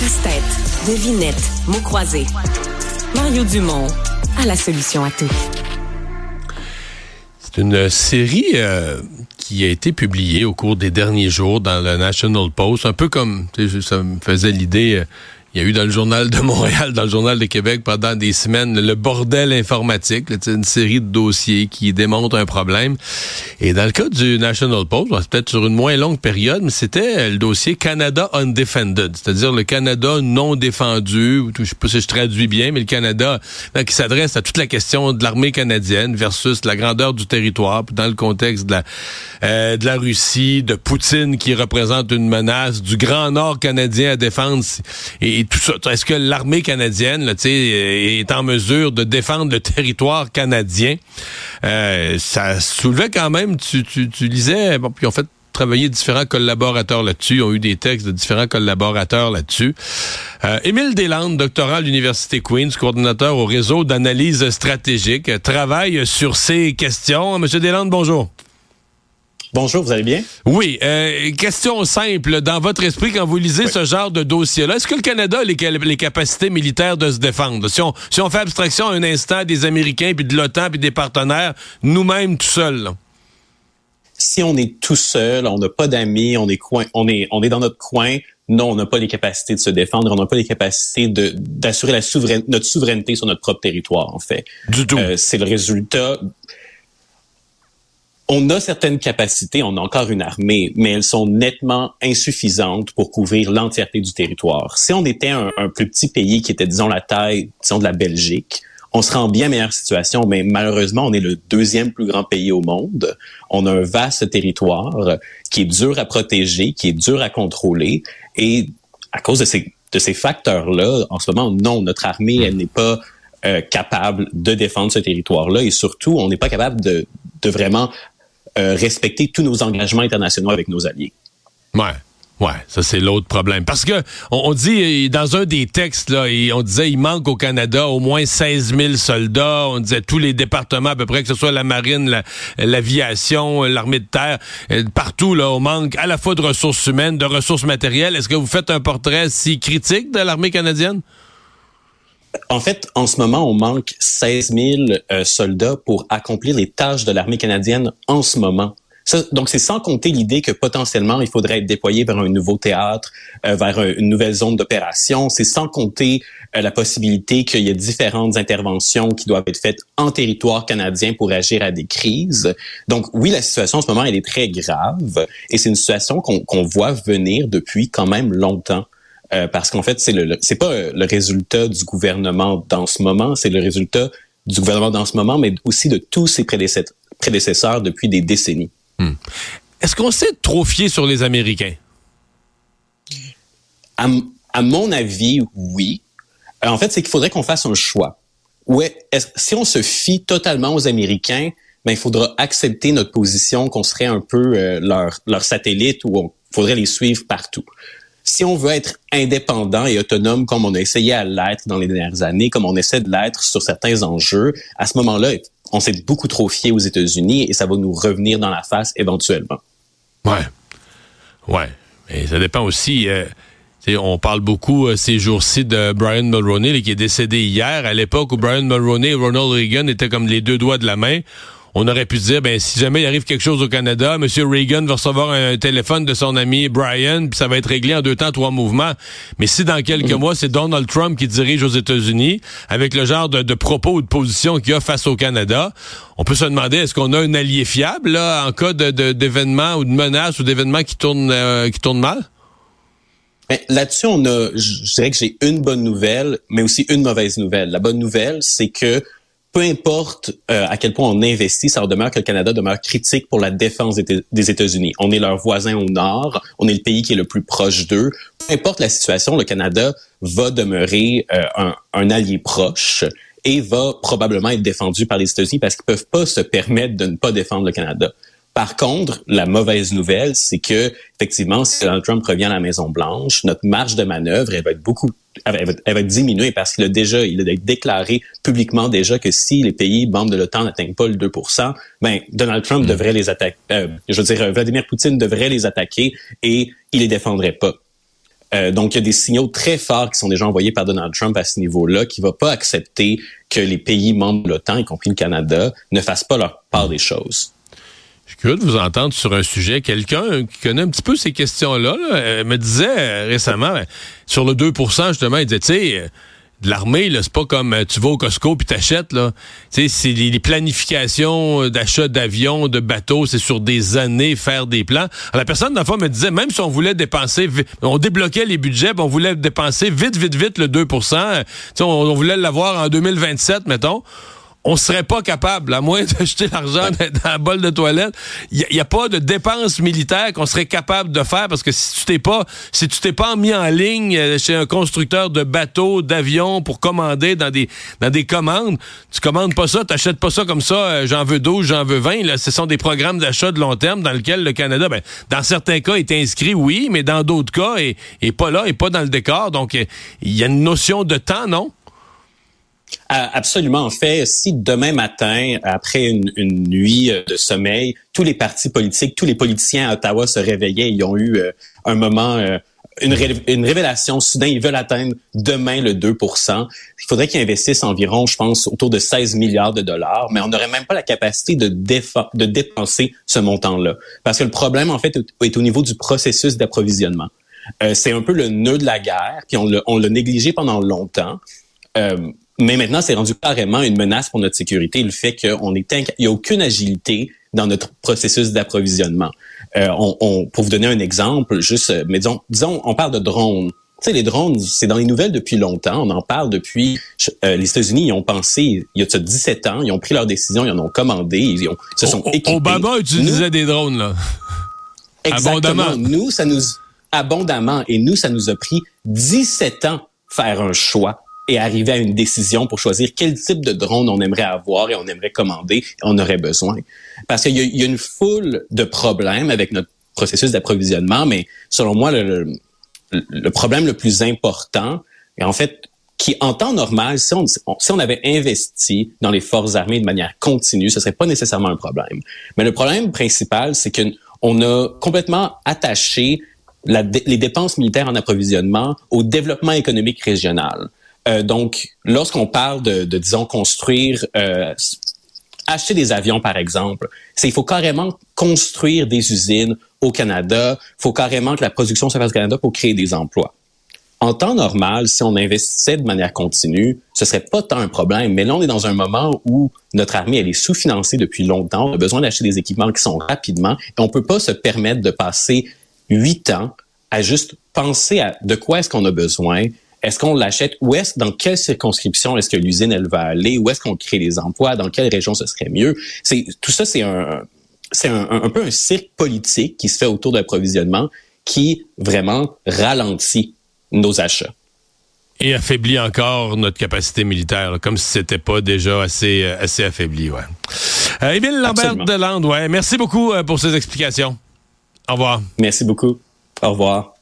Casse-tête, devinette, mots croisés. Mario Dumont a la solution à tout. C'est une série euh, qui a été publiée au cours des derniers jours dans le National Post, un peu comme, ça me faisait l'idée, euh, il y a eu dans le journal de Montréal, dans le journal de Québec pendant des semaines le bordel informatique, une série de dossiers qui démontrent un problème. Et dans le cas du National Post, c'est peut-être sur une moins longue période, mais c'était le dossier Canada Undefended, c'est-à-dire le Canada non défendu, je sais pas si je traduis bien, mais le Canada qui s'adresse à toute la question de l'armée canadienne versus la grandeur du territoire, dans le contexte de la, euh, de la Russie, de Poutine qui représente une menace, du Grand Nord canadien à défendre. Et Est-ce que l'armée canadienne là, est en mesure de défendre le territoire canadien? Euh, ça soulevait quand même, tu, tu, tu lisais, bon, puis en fait travaillé différents collaborateurs là-dessus, ont eu des textes de différents collaborateurs là-dessus. Euh, Émile Deslandes, doctorat à l'Université Queen's, coordinateur au réseau d'analyse stratégique, travaille sur ces questions. Monsieur Deslandes, bonjour. Bonjour, vous allez bien? Oui. Euh, question simple. Dans votre esprit, quand vous lisez ce genre de dossier-là, est-ce que le Canada a les, capacités militaires de se défendre? Si on, si on fait abstraction un instant des Américains, puis de l'OTAN, puis des partenaires, nous-mêmes tout seuls, Si on est tout seul, on n'a pas d'amis, on est, on, est, on est dans notre coin, non, on n'a pas les capacités de se défendre, on n'a pas les capacités d'assurer notre souveraineté sur notre propre territoire, en fait. Du tout. Euh, c'est le résultat on a certaines capacités, on a encore une armée, mais elles sont nettement insuffisantes pour couvrir l'entièreté du territoire. Si on était un, plus petit pays qui était, disons, la taille, disons, de la Belgique, on serait en bien meilleure situation, mais malheureusement, on est le deuxième plus grand pays au monde. On a un vaste territoire qui est dur à protéger, qui est dur à contrôler, et à cause de ces, de ces facteurs-là, en ce moment, non, notre armée, elle n'est pas euh, capable de défendre ce territoire-là, et surtout, on n'est pas capable de, de vraiment euh, respecter tous nos engagements internationaux avec nos alliés. Ouais. Ouais, ça c'est l'autre problème. Parce que on, dit dans un des textes là, on disait il manque au Canada au moins 16 000 soldats. On disait tous les départements à peu près, que ce soit la marine, l'aviation, l'armée de terre, euh, partout là, on manque à la fois de ressources humaines, de ressources matérielles. Est-ce que vous faites un portrait si critique de l'armée canadienne? En fait, en ce moment, on manque 16 000 euh, soldats pour accomplir les tâches de l'armée canadienne en ce moment. donc, c'est sans compter l'idée que potentiellement, il faudrait être déployé vers un nouveau théâtre, euh, vers une nouvelle zone d'opération. C'est sans compter euh, la possibilité qu'il y ait différentes interventions qui doivent être faites en territoire canadien pour agir à des crises. Donc, oui, la situation en ce moment, elle est très grave et c'est une situation qu'on voit venir depuis quand même longtemps. Euh, parce qu'en fait, c'est le, c'est pas euh, le résultat du gouvernement dans ce moment, c'est le résultat du gouvernement dans ce moment, mais aussi de tous ses prédécesseurs, depuis des décennies. Hmm. Est-ce qu'on s'est trop fié sur les Américains? À, mon avis, oui. Euh, en fait, c'est qu'il faudrait qu'on fasse un choix. Ouais, si on se fie totalement aux Américains, ben, il faudra accepter notre position qu'on serait un peu leur, leur satellite ou il faudrait les suivre partout si on veut être indépendant et autonome comme on a essayé à l'être dans les dernières années, comme on essaie de l'être sur certains enjeux, à ce moment-là, on s'est beaucoup trop fié aux États-Unis et ça va nous revenir dans la face éventuellement. Ouais. Ouais. Et ça dépend aussi. Euh, on parle beaucoup euh, ces jours-ci de Brian Mulroney, qui est décédé hier, à l'époque où Brian Mulroney et Ronald Reagan étaient comme les deux doigts de la main on aurait pu dire, ben si jamais il arrive quelque chose au Canada, M. Reagan va recevoir un téléphone de son ami Brian, puis ça va être réglé en deux temps, trois mouvements. Mais si dans quelques mois, c'est Donald Trump qui dirige aux États-Unis, avec le genre de, propos ou de position qu'il a face au Canada, on peut se demander, est-ce qu'on a un allié fiable là, en cas d'événements ou de menaces ou d'événements qui tournent, euh, qui tournent mal? Là-dessus, on a, je dirais que j'ai une bonne nouvelle, mais aussi une mauvaise nouvelle. La bonne nouvelle, c'est que peu importe euh, à quel point on investit, ça demeure que le Canada demeure critique pour la défense des États-Unis. On est leur voisin au nord, on est le pays qui est le plus proche d'eux. Peu importe la situation, le Canada va demeurer euh, un, un, allié proche et va probablement être défendu par les États-Unis parce qu'ils peuvent pas se permettre de ne pas défendre le Canada. Par contre, la mauvaise nouvelle, c'est que effectivement, si Donald Trump revient à la Maison Blanche, notre marge de manœuvre, elle va être beaucoup, elle va, elle va diminuer parce qu'il a déjà, il a déclaré publiquement déjà que si les pays membres de l'OTAN n'atteignent pas le 2% ben Donald Trump mm. devrait les attaquer. Euh, je veux dire, Vladimir Poutine devrait les attaquer et il les défendrait pas. Euh, donc, il y a des signaux très forts qui sont déjà envoyés par Donald Trump à ce niveau-là, qui va pas accepter que les pays membres de l'OTAN, y compris le Canada, ne fassent pas leur part des choses. Je suis curieux de vous entendre sur un sujet. Quelqu'un qui connaît un petit peu ces questions-là euh, me disait récemment, ben, sur le 2% justement, il disait, tu sais, de l'armée, là, c'est pas comme euh, tu vas au Costco puis t'achètes, là. Tu sais, c'est les, planifications euh, d'achat d'avions, de bateaux, c'est sur des années faire des plans. la personne, dans me disait, même si on voulait dépenser, on débloquait les budgets, on voulait dépenser vite, vite, vite le 2% tu sais, on voulait l'avoir en 2027, mettons on serait pas capable, à moins de jeter l'argent dans un bol de toilette. Il n'y a, pas de dépenses militaires qu'on serait capable de faire parce que si tu t'es pas, si tu t'es pas mis en ligne euh, chez un constructeur de bateaux, d'avions pour commander dans des, dans des commandes, tu commandes pas ça, t'achètes pas ça comme ça, euh, j'en veux 12, j'en veux 20. Là, ce sont des programmes d'achat de long terme dans lesquels le Canada, ben, dans certains cas, est inscrit, oui, mais dans d'autres cas, est, est pas là, est pas dans le décor. Donc, euh, il y a une notion de temps, non? Absolument. En fait, si demain matin, après une, nuit euh, de sommeil, tous les partis politiques, tous les politiciens à Ottawa se réveillaient, ils ont eu euh, un moment, euh, une, révélation soudain, ils veulent atteindre demain le 2 Il faudrait qu'ils investissent environ, je pense, autour de 16 milliards de dollars, mais on n'aurait même pas la capacité de, dépenser ce montant-là. Parce que le problème, en fait, est au niveau du processus d'approvisionnement. c'est un peu le nœud de la guerre, puis on l'a négligé pendant longtemps. Mais maintenant, c'est rendu carrément une menace pour notre sécurité, le fait qu'on est il y a aucune agilité dans notre processus d'approvisionnement. Euh, on, on, pour vous donner un exemple, juste, euh, mais disons, disons on parle de drones. Tu sais, les drones, c'est dans les nouvelles depuis longtemps. On en parle depuis. Euh, les États-Unis, ils ont pensé, il y a 17 ans, ils ont pris leur décision, ils en ont commandé, ils, ont, se sont équipés. Obama utilisait des drones, là. Exactement. Abondamment. Nous, ça nous abondamment, et nous, ça nous a pris 17 ans faire un choix et arriver à une décision pour choisir quel type de drone on aimerait avoir et on aimerait commander on aurait besoin. Parce qu'il y, a une foule de problèmes avec notre processus d'approvisionnement, mais selon moi, le, problème le plus important, et en fait, qui en temps normal, si on, avait investi dans les forces armées de manière continue, ce serait pas nécessairement un problème. Mais le problème principal, c'est qu'on a complètement attaché les dépenses militaires en approvisionnement au développement économique régional. Euh, donc, lorsqu'on parle de, disons, construire, euh, acheter des avions, par exemple, c'est il faut carrément construire des usines au Canada. Il faut carrément que la production se fasse au Canada pour créer des emplois. En temps normal, si on investissait de manière continue, ce serait pas tant un problème. Mais là, on est dans un moment où notre armée, elle est sous-financée depuis longtemps. On a besoin d'acheter des équipements qui sont rapidement. Et on peut pas se permettre de passer huit ans à juste penser à de quoi est-ce qu'on a besoin, est-ce qu'on l'achète? Où est-ce, dans quelle circonscription est-ce que l'usine, elle va aller? Où est-ce qu'on crée les emplois? Dans quelle région ce serait mieux? C'est, tout ça, c'est un, c'est un, peu un cirque politique qui se fait autour de l'approvisionnement qui vraiment ralentit nos achats. Et affaiblit encore notre capacité militaire, comme si c'était pas déjà assez, euh, assez affaibli, ouais. Euh, Émile Lambert de Lande, ouais. Merci beaucoup euh, pour ces explications. Au revoir. Merci beaucoup. Au revoir.